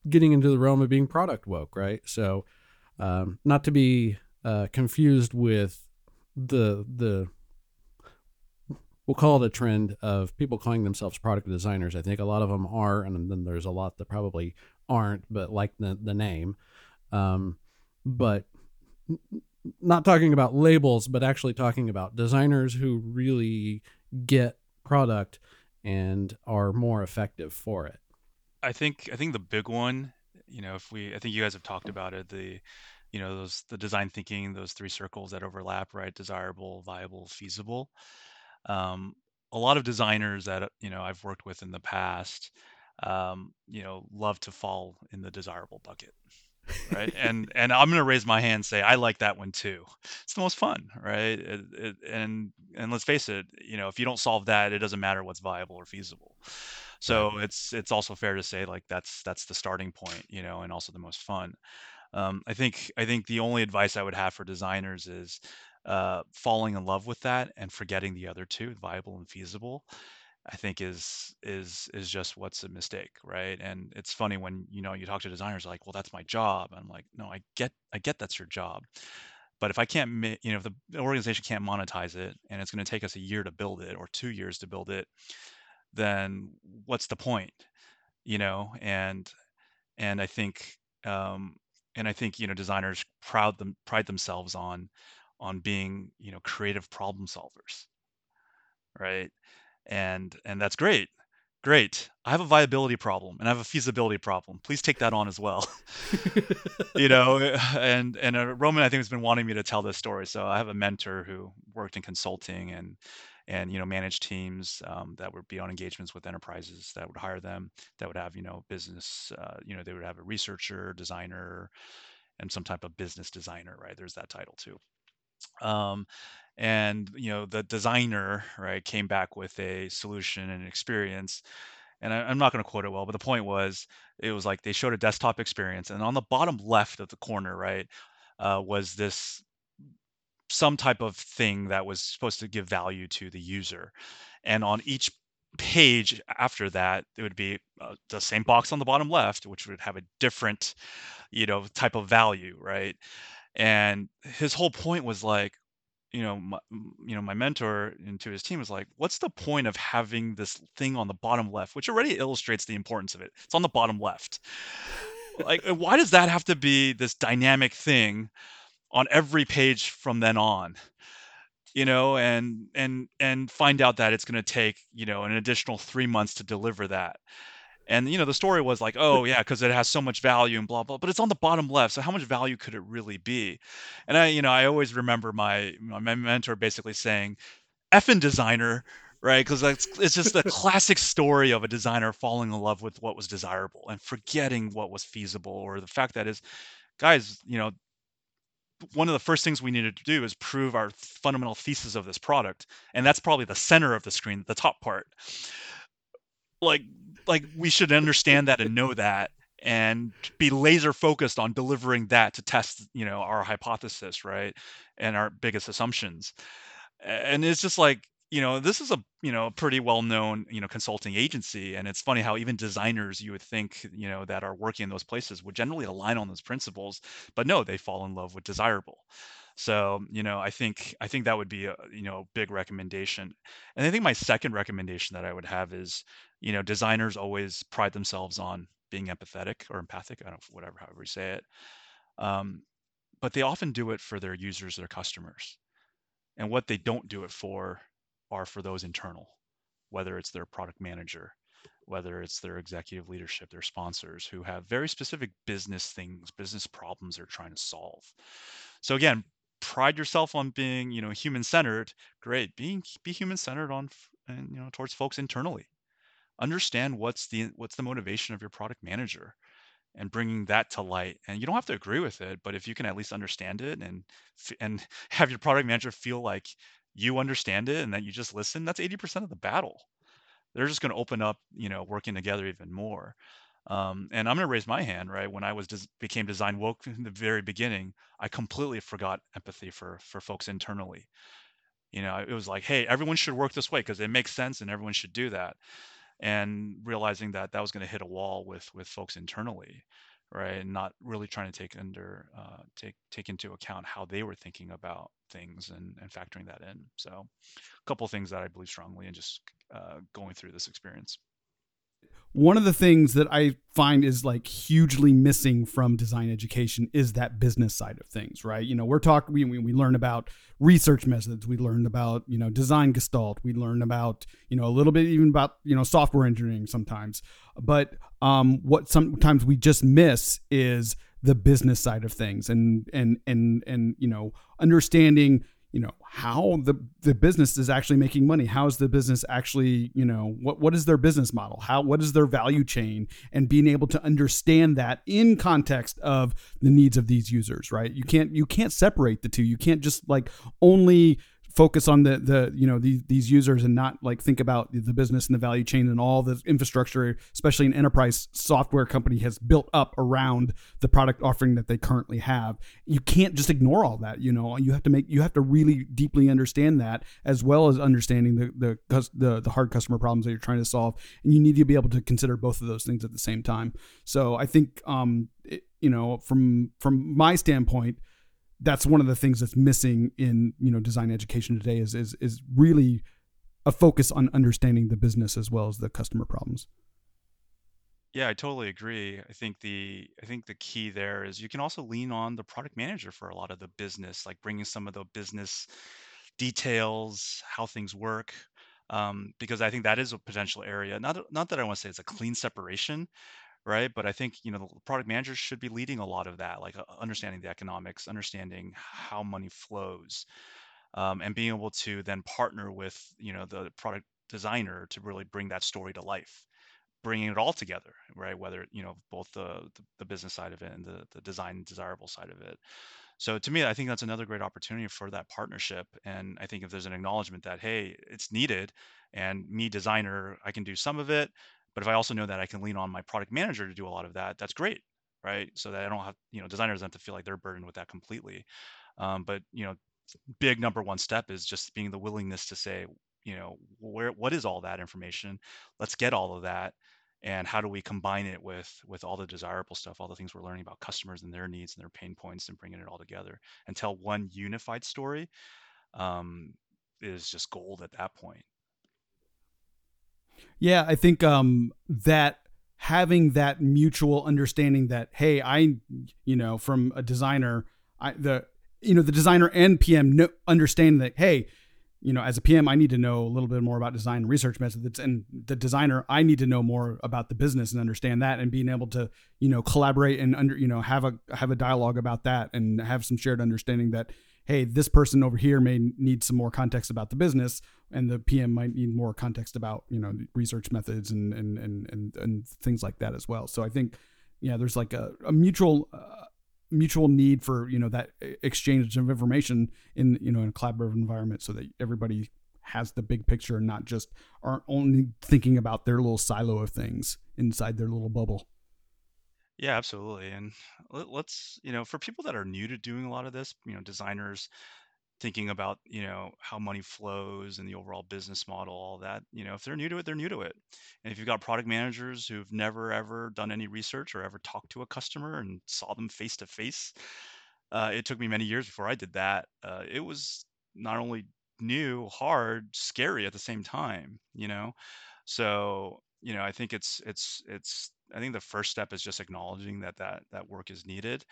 getting into the realm of being product woke, right? So, um, not to be uh, confused with the the we'll call it a trend of people calling themselves product designers. I think a lot of them are, and then there's a lot that probably aren't, but like the the name. Um, but not talking about labels, but actually talking about designers who really get product and are more effective for it. I think I think the big one, you know, if we I think you guys have talked about it, the you know, those the design thinking, those three circles that overlap, right? Desirable, viable, feasible. Um, a lot of designers that you know I've worked with in the past, um, you know, love to fall in the desirable bucket, right? and and I'm gonna raise my hand and say I like that one too. It's the most fun, right? It, it, and and let's face it, you know, if you don't solve that, it doesn't matter what's viable or feasible. So it's it's also fair to say like that's that's the starting point, you know, and also the most fun. Um, I think I think the only advice I would have for designers is uh, falling in love with that and forgetting the other two, viable and feasible. I think is is is just what's a mistake, right? And it's funny when you know you talk to designers like, well, that's my job. I'm like, no, I get I get that's your job, but if I can't, you know, if the organization can't monetize it and it's going to take us a year to build it or two years to build it, then what's the point? You know, and and I think um, and I think you know designers proud them pride themselves on on being you know creative problem solvers, right? And and that's great. Great. I have a viability problem and I have a feasibility problem. Please take that on as well. you know, and and Roman I think has been wanting me to tell this story. So I have a mentor who worked in consulting and and you know manage teams um, that would be on engagements with enterprises that would hire them that would have you know business uh, you know they would have a researcher designer and some type of business designer right there's that title too um, and you know the designer right came back with a solution and experience and I, am not going to quote it well but the point was it was like they showed a desktop experience and on the bottom left of the corner right uh, was this some type of thing that was supposed to give value to the user. And on each page after that, it would be uh, the same box on the bottom left, which would have a different, you know, type of value, right? And his whole point was like, you know, my, you know, my mentor into his team was like, "What's the point of having this thing on the bottom left, which already illustrates the importance of it? It's on the bottom left. like, why does that have to be this dynamic thing on every page from then on you know and and and find out that it's going to take you know an additional three months to deliver that and you know the story was like oh yeah because it has so much value and blah blah but it's on the bottom left so how much value could it really be? And i you know i always remember my my mentor basically saying effing designer right? Because it's just the classic story of a designer falling in love with what was desirable and forgetting what was feasible or the fact that is guys you know one of the first things we needed to do is prove our fundamental thesis of this product and that's probably the center of the screen the top part. Like like we should understand that and know that and be laser focused on delivering that to test you know our hypothesis right and our biggest assumptions. And it's just like you know this is a you know pretty well known you know consulting agency and it's funny how even designers you would think you know that are working in those places would generally align on those principles but no they fall in love with desirable so you know i think i think that would be a you know big recommendation and i think my second recommendation that i would have is you know designers always pride themselves on being empathetic or empathic i don't know whatever however you say it um, but they often do it for their users their customers and what they don't do it for are for those internal, whether it's their product manager, whether it's their executive leadership, their sponsors who have very specific business things, business problems they're trying to solve. So again, pride yourself on being, you know, human centered. Great, being be human centered on, and you know, towards folks internally. Understand what's the what's the motivation of your product manager and bringing that to light and you don't have to agree with it but if you can at least understand it and and have your product manager feel like you understand it and that you just listen, that's 80% of the battle. They're just going to open up, you know, working together even more. Um, and I'm going to raise my hand, right? When I was des- became design woke in the very beginning, I completely forgot empathy for for folks internally. You know, it was like, hey, everyone should work this way because it makes sense and everyone should do that. And realizing that that was going to hit a wall with with folks internally, right? And not really trying to take under uh, take take into account how they were thinking about things and and factoring that in. So, a couple things that I believe strongly in just uh, going through this experience one of the things that I find is like hugely missing from design education is that business side of things, right? You know, we're talking, we, we learn about research methods, we learn about, you know, design gestalt, we learn about, you know, a little bit even about, you know, software engineering sometimes. But um, what sometimes we just miss is the business side of things and, and, and, and, you know, understanding you know how the the business is actually making money. How is the business actually you know what what is their business model? How what is their value chain? And being able to understand that in context of the needs of these users right? You can't you can't separate the two. You can't just like only focus on the the you know these these users and not like think about the business and the value chain and all the infrastructure especially an enterprise software company has built up around the product offering that they currently have. You can't just ignore all that you know? You have to make you have to really deeply understand that as well as understanding the the the, the hard customer problems that you're trying to solve and you need to be able to consider both of those things at the same time. So i think um it, you know from from my standpoint that's one of the things that's missing in you know design education today is is is really a focus on understanding the business as well as the customer problems. Yeah, I totally agree. I think the I think the key there is you can also lean on the product manager for a lot of the business, like bringing some of the business details, how things work, um, because I think that is a potential area. Not not that I want to say it's a clean separation, right? But I think you know the product managers should be leading a lot of that, like uh, understanding the economics, understanding how money flows, um, and being able to then partner with you know the product designer to really bring that story to life, bringing it all together, right? Whether you know both the the, the business side of it and the the design desirable side of it. So to me, I think that's another great opportunity for that partnership. And I think if there's an acknowledgement that hey, it's needed, and me designer, I can do some of it, but if I also know that I can lean on my product manager to do a lot of that, that's great, right? So that I don't have, you know, designers have to feel like they're burdened with that completely. Um, but you know, big number one step is just being the willingness to say, you know, where what is all that information? Let's get all of that, and how do we combine it with with all the desirable stuff, all the things we're learning about customers and their needs and their pain points, and bringing it all together and tell one unified story um, is just gold at that point. Yeah, I think um, that having that mutual understanding that hey, I, you know, from a designer, I the you know the designer and PM understand that hey, you know, as a PM, I need to know a little bit more about design and research methods, and the designer, I need to know more about the business and understand that, and being able to, you know, collaborate and under, you know, have a have a dialogue about that, and have some shared understanding that hey, this person over here may need some more context about the business, and the PM might need more context about you know research methods and and and and, and things like that as well. So I think yeah, there's like a, a mutual. Uh, mutual need for you know that exchange of information in you know in a collaborative environment so that everybody has the big picture and not just aren't only thinking about their little silo of things inside their little bubble Yeah, absolutely. And let, let's, you know, for people that are new to doing a lot of this, you know, designers thinking about, you know, how money flows and the overall business model, all that, you know, if they're new to it, they're new to it. And if you've got product managers who've never ever done any research or ever talked to a customer and saw them face to face, it took me many years before I did that. Uh, it was not only new, hard, scary at the same time, you know. So, you know, I think it's it's it's I think the first step is just acknowledging that that that work is needed,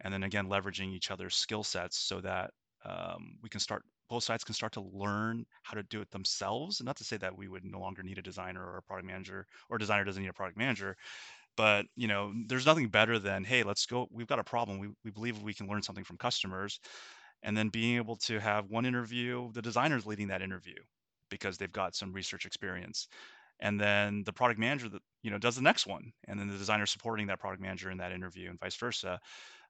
and then again leveraging each other's skill sets so that um, we can start both sides can start to learn how to do it themselves. And not to say that we would no longer need a designer or a product manager, or designer doesn't need a product manager, but you know, there's nothing better than hey, let's go. We've got a problem. We we believe we can learn something from customers, and then being able to have one interview, the designer's leading that interview because they've got some research experience and then the product manager that you know does the next one and then the designer supporting that product manager in that interview and vice versa.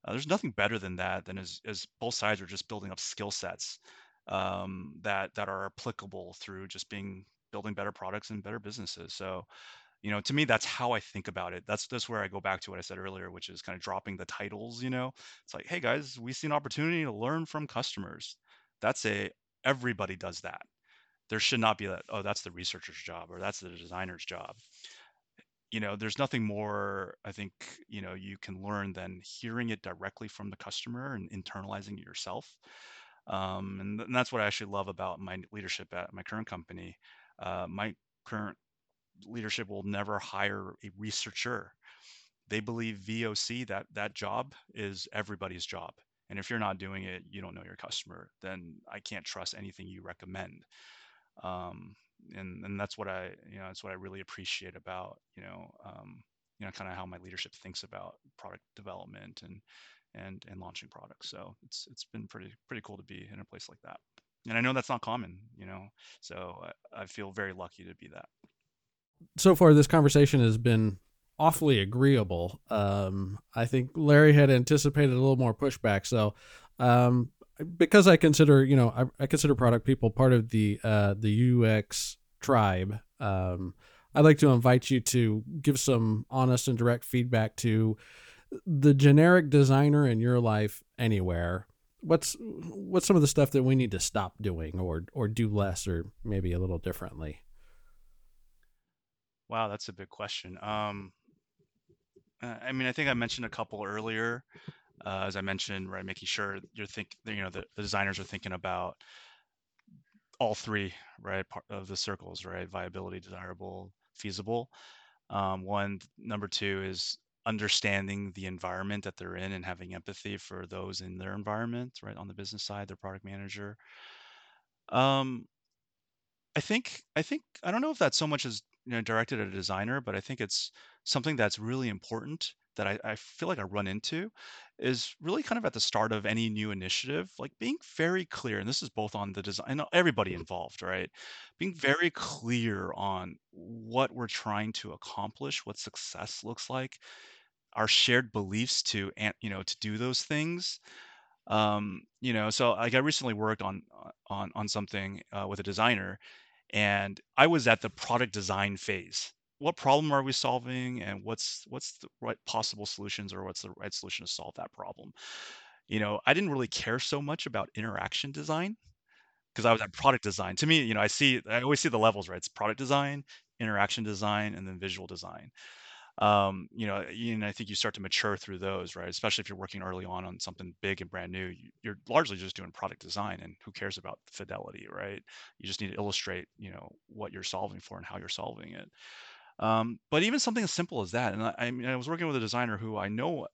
Uh, there's nothing better than that than as, as both sides are just building up skill sets um, that that are applicable through just being building better products and better businesses. So you know to me that's how i think about it. That's that's where i go back to what i said earlier which is kind of dropping the titles you know? It's like hey guys we see an opportunity to learn from customers. That's a everybody does that. There should not be that, oh, that's the researcher's job or that's the designer's job. You know, there's nothing more I think, you know, you can learn than hearing it directly from the customer and internalizing it yourself. Um, and, and that's what I actually love about my leadership at my current company. Uh, my current leadership will never hire a researcher. They believe VOC that that job is everybody's job. And if you're not doing it, you don't know your customer. Then I can't trust anything you recommend. Um, and and that's what I you know that's what I really appreciate about you know um, you know kind of how my leadership thinks about product development and and and launching products. So it's it's been pretty pretty cool to be in a place like that. And I know that's not common, you know. So I, I feel very lucky to be that so far this conversation has been awfully agreeable. Um, I think Larry had anticipated a little more pushback. So, um, because I consider, you know, I, I, consider product people part of the uh, the UX tribe. Um, I'd like to invite you to give some honest and direct feedback to the generic designer in your life anywhere. What's what's some of the stuff that we need to stop doing or or do less or maybe a little differently? Wow, that's a big question. Um, uh, I mean, I think I mentioned a couple earlier. Uh, as I mentioned, right, making sure you're think, you know, the, the designers are thinking about all three, right, part of the circles, right, viability, desirable, feasible. Um, one, number two is understanding the environment that they're in and having empathy for those in their environment, right, on the business side, their product manager. Um, I think I think I don't know if that's so much as you know directed at a designer, but I think it's something that's really important that I, I feel like I run into is really kind of at the start of any new initiative, like being very clear, and this is both on the design, everybody involved, right? Being very clear on what we're trying to accomplish, what success looks like, our shared beliefs to, you know, to do those things. Um, you know, so like I recently worked on on on something uh, with a designer, and I was at the product design phase. What problem are we solving, and what's what's the right possible solutions, or what's the right solution to solve that problem? You know, I didn't really care so much about interaction design because I was at product design. To me, you know, I see I always see the levels, right? It's product design, interaction design, and then visual design um, you know, and I think you start to mature through those, right? Especially if you're working early on on something big and brand new, you're largely just doing product design, and who cares about fidelity, right? You just need to illustrate, you know, what you're solving for and how you're solving it. Um, but even something as simple as that, and I, I mean, I was working with a designer who I know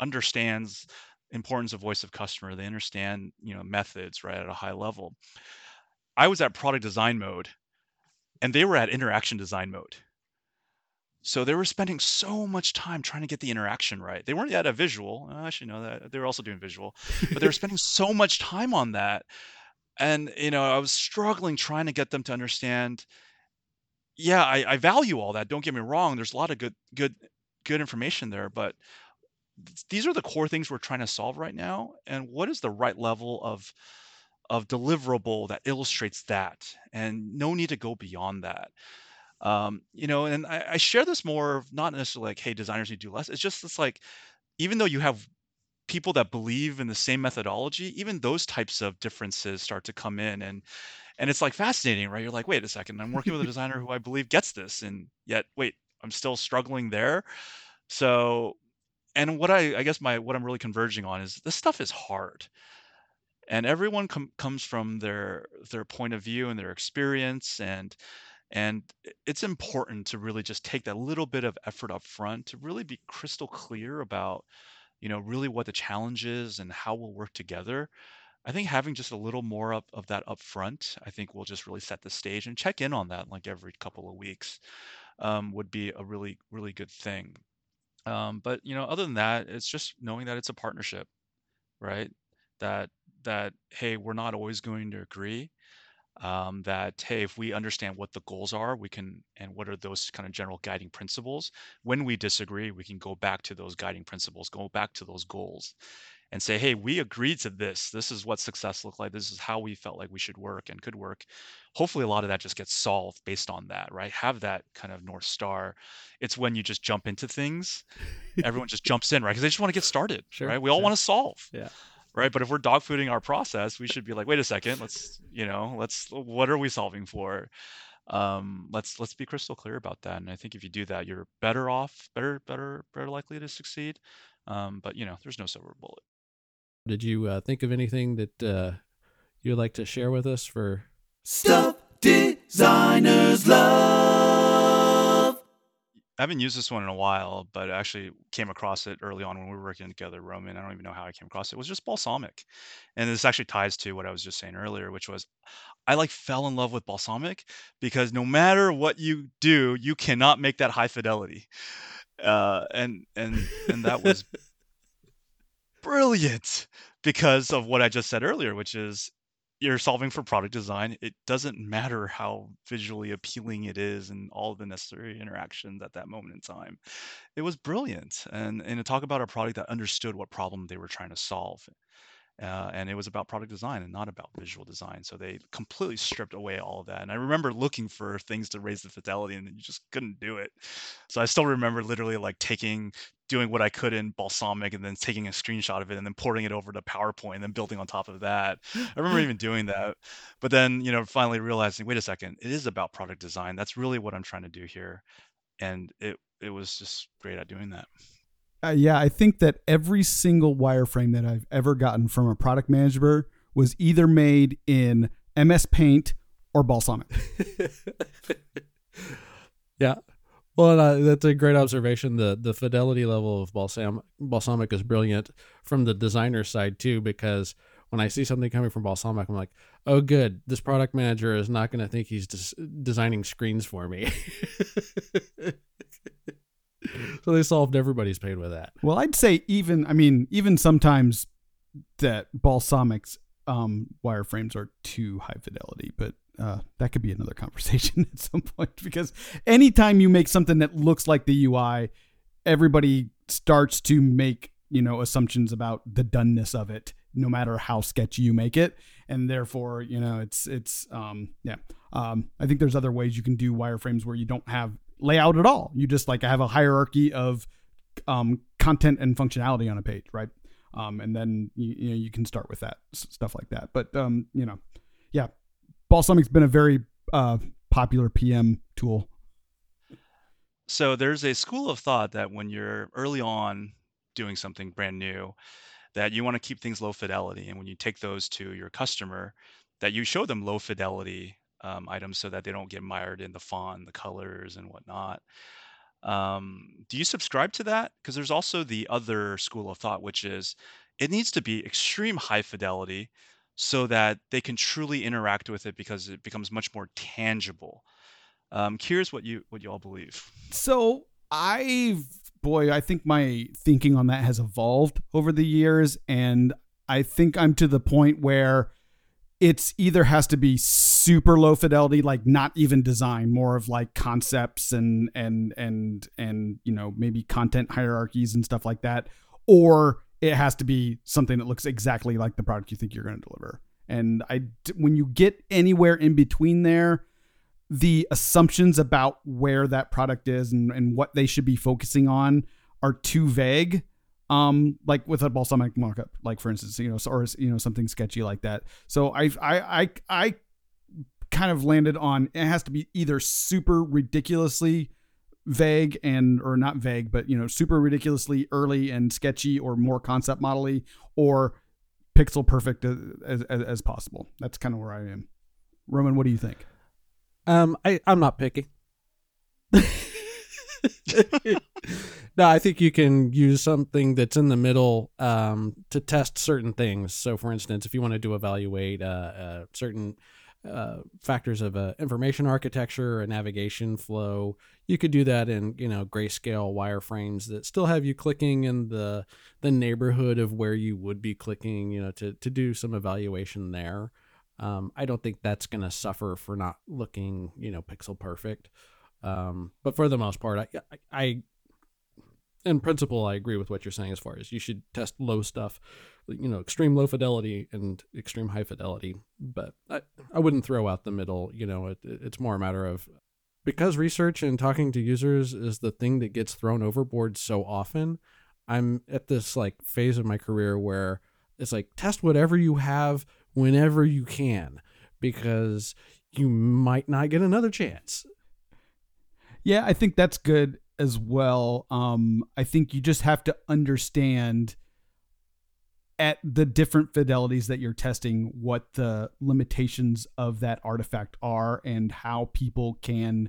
understands importance of voice of customer. They understand, you know, methods right at a high level. I was at product design mode, and they were at interaction design mode so they were spending so much time trying to get the interaction right. They weren't yet a visual. I should know that. They were also doing visual, but they were spending so much time on that. And, you know, I was struggling trying to get them to understand, yeah, I, I value all that. Don't get me wrong. There's a lot of good, good, good information there, but these are the core things we're trying to solve right now. And what is the right level of of deliverable that illustrates that? And no need to go beyond that. Um, you know, and I, I share this more, not necessarily like, hey, designers need to do less. It's just it's like, even though you have people that believe in the same methodology, even those types of differences start to come in, and and it's like fascinating, right? You're like, wait a second, I'm working with a designer who I believe gets this, and yet, wait, I'm still struggling there. So, and what I I guess my what I'm really converging on is this stuff is hard and everyone com- comes from their their point of view and their experience and and it's important to really just take that little bit of effort up front to really be crystal clear about, you know, really what the challenge is and how we'll work together. I think having just a little more up of that up front, I think will just really set the stage and check in on that like every couple of weeks um, would be a really, really good thing. Um, but you know, other than that, it's just knowing that it's a partnership, right? That that hey, we're not always going to agree um, that hey if we understand what the goals are we can and what are those kind of general guiding principles when we disagree we can go back to those guiding principles go back to those goals and say hey we agreed to this. This is what success looked like. This is how we felt like we should work and could work. Hopefully a lot of that just gets solved based on that right? Have that kind of north star. It's when you just jump into things everyone just jumps in right? Because they just want to get started sure, right? We all sure. want to solve. Yeah right? But if we're dogfooding our process, we should be like, wait a second, let's, you know, let's, what are we solving for? Um, let's let's be crystal clear about that. And I think if you do that, you're better off, better, better, better likely to succeed. Um, but you know, there's no silver bullet. Did you uh, think of anything that uh, you'd like to share with us for Stuff designers love. I haven't used this one in a while, but I actually came across it early on when we were working together, Roman. I don't even know how I came across it. It was just Balsamiq. And this actually ties to what I was just saying earlier, which was I like fell in love with Balsamiq because no matter what you do, you cannot make that high fidelity. Uh, and and and that was brilliant because of what I just said earlier, which is you're solving for product design. It doesn't matter how visually appealing it is and all the necessary interactions at that moment in time. It was brilliant. And and to talk about a product that understood what problem they were trying to solve uh, and it was about product design and not about visual design. So they completely stripped away all of that. And I remember looking for things to raise the fidelity, and then you just couldn't do it. So I still remember literally like taking, doing what I could in Balsamiq, and then taking a screenshot of it, and then porting it over to PowerPoint, and then building on top of that. I remember even doing that. But then, you know, finally realizing, wait a second, it is about product design. That's really what I'm trying to do here, and it it was just great at doing that. Uh, yeah, I think that every single wireframe that I've ever gotten from a product manager was either made in MS Paint or Balsamiq. yeah. Well, uh, that's a great observation. The the fidelity level of balsam, Balsamiq is brilliant from the designer side too, because when I see something coming from Balsamiq, I'm like, oh, good. This product manager is not going to think he's des- designing screens for me. so they solved everybody's pain with that. Well, I'd say even I mean even sometimes that Balsamiqs um, wireframes are too high fidelity, but uh, that could be another conversation at some point because anytime you make something that looks like the UI, everybody starts to make you know assumptions about the doneness of it, no matter how sketchy you make it, and therefore you know it's it's um, yeah. Um, I think there's other ways you can do wireframes where you don't have layout at all. You just like have a hierarchy of um, content and functionality on a page, right? Um, and then you, you know you can start with that stuff like that. But um, you know, yeah, Balsamiq's been a very uh, popular PM tool. So there's a school of thought that when you're early on doing something brand new, that you want to keep things low fidelity, and when you take those to your customer, that you show them low fidelity um, items so that they don't get mired in the font, the colors, and whatnot. Um, do you subscribe to that? Because there's also the other school of thought, which is it needs to be extreme high fidelity so that they can truly interact with it because it becomes much more tangible. Um, curious what you what you all believe. So I've boy, I think my thinking on that has evolved over the years, and I think I'm to the point where it's either has to be super low fidelity like not even design more of like concepts and and and and you know maybe content hierarchies and stuff like that or it has to be something that looks exactly like the product you think you're going to deliver. And i when you get anywhere in between there the assumptions about where that product is and, and what they should be focusing on are too vague um, like with a Balsamiq markup, like for instance, you know, or you know something sketchy like that. So I I I I kind of landed on it has to be either super ridiculously vague and or not vague, but you know, super ridiculously early and sketchy or more concept modely or pixel perfect as, as, as possible. That's kind of where I am. Roman, what do you think? Um, I I'm not picky. no, I think you can use something that's in the middle um, to test certain things. So, for instance, if you wanted to evaluate uh, uh, certain uh, factors of uh, information architecture or navigation flow, you could do that in you know grayscale wireframes that still have you clicking in the the neighborhood of where you would be clicking. You know, to to do some evaluation there. Um, I don't think that's going to suffer for not looking you know pixel perfect. Um, but for the most part, I, I, I, in principle, I agree with what you're saying as far as you should test low stuff, you know, extreme low fidelity and extreme high fidelity. But I, I wouldn't throw out the middle. You know, it, it's more a matter of because research and talking to users is the thing that gets thrown overboard so often. I'm at this like phase of my career where It's like test whatever you have whenever you can because you might not get another chance. Yeah, I think that's good as well. Um, I think you just have to understand at the different fidelities that you're testing what the limitations of that artifact are and how people can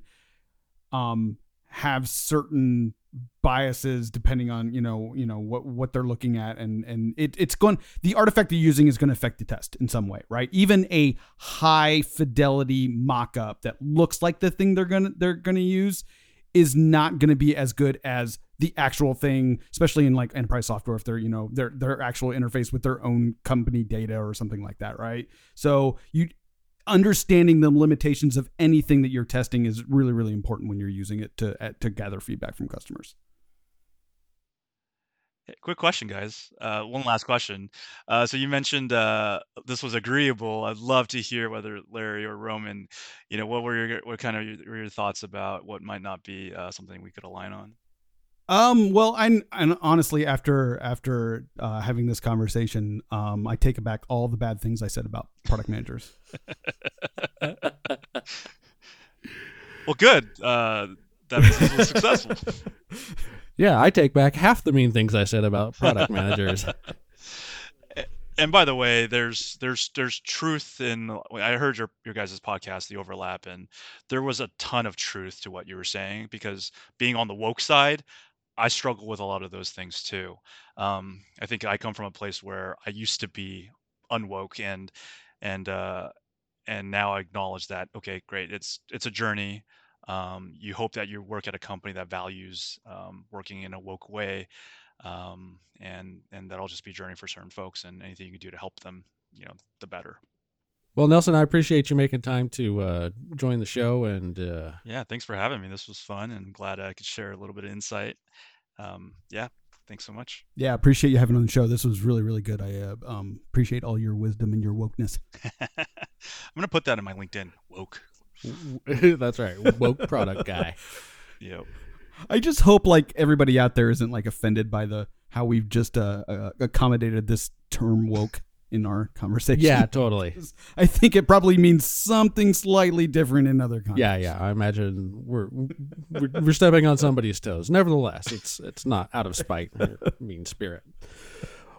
um, have certain biases depending on you know you know what what they're looking at and and it, it's going the artifact you're using is going to affect the test in some way right even a high fidelity mock-up that looks like the thing they're gonna they're gonna use is not going to be as good as the actual thing, especially in like enterprise software if they're you know their their actual interface with their own company data or something like that, right? So you understanding the limitations of anything that you're testing is really really important when you're using it to to gather feedback from customers. Quick question, guys. Uh, one last question. Uh, so you mentioned uh, this was agreeable. I'd love to hear whether Larry or Roman, you know, what were your what kind of your, your thoughts about what might not be uh, something we could align on? Um. Well, I and honestly, after after uh, having this conversation, um, I take back all the bad things I said about product managers. Well, good. Uh, that means this was successful. Yeah, I take back half the mean things I said about product managers. and by the way, there's there's there's truth in. I heard your your guys' podcast, the overlap, and there was a ton of truth to what you were saying because being on the woke side, I struggle with a lot of those things too. Um, I think I come from a place where I used to be unwoke and and uh, and now I acknowledge that okay, great, it's it's a journey. Um, you hope that you work at a company that values um, working in a woke way, um, and and that'll just be a journey for certain folks. And anything you can do to help them, you know, the better. Well, Nelson, I appreciate you making time to uh, join the show, and uh, Yeah, thanks for having me. This was fun, and glad I could share a little bit of insight. Um, yeah, thanks so much. Yeah, appreciate you having on the show. This was really really good. I uh, um, appreciate all your wisdom and your wokeness. I'm gonna put that in my LinkedIn. Woke. that's right, woke product guy. Yep. I just hope like everybody out there isn't like offended by the how we've just uh, uh, accommodated this term woke in our conversation. Yeah, totally. I think it probably means something slightly different in other contexts. Yeah, yeah. I imagine we're we're, we're stepping on somebody's toes. Nevertheless, it's it's not out of spite or mean spirit.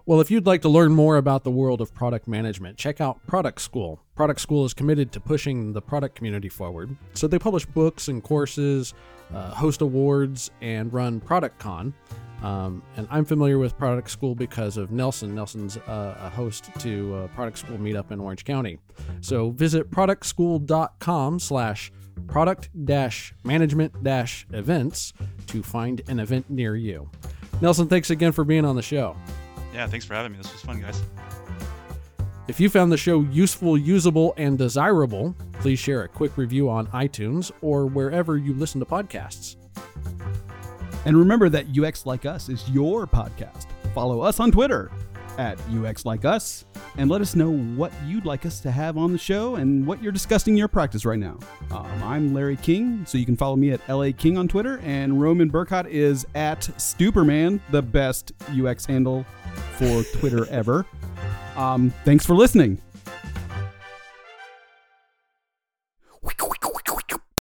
Well, if you'd like to learn more about the world of product management, check out Product School. Product School is committed to pushing the product community forward. So they publish books and courses, uh, host awards, and run ProductCon. Um, and I'm familiar with Product School because of Nelson. Nelson's uh, a host to uh, Product School meetup in Orange County. So visit productschool.com slash product dash management dash events to find an event near you. Nelson, thanks again for being on the show. Yeah, thanks for having me. This was fun, guys. If you found the show useful, usable, and desirable, please share a quick review on iTunes or wherever you listen to podcasts. And remember that UX Like Us is your podcast. Follow us on Twitter at UX Like Us and let us know what you'd like us to have on the show and what you're discussing in your practice right now. Um, I'm Larry King, so you can follow me at LA King on Twitter, and Roman Burkott is at Stuperman, the best UX handle for Twitter ever. Um, thanks for listening.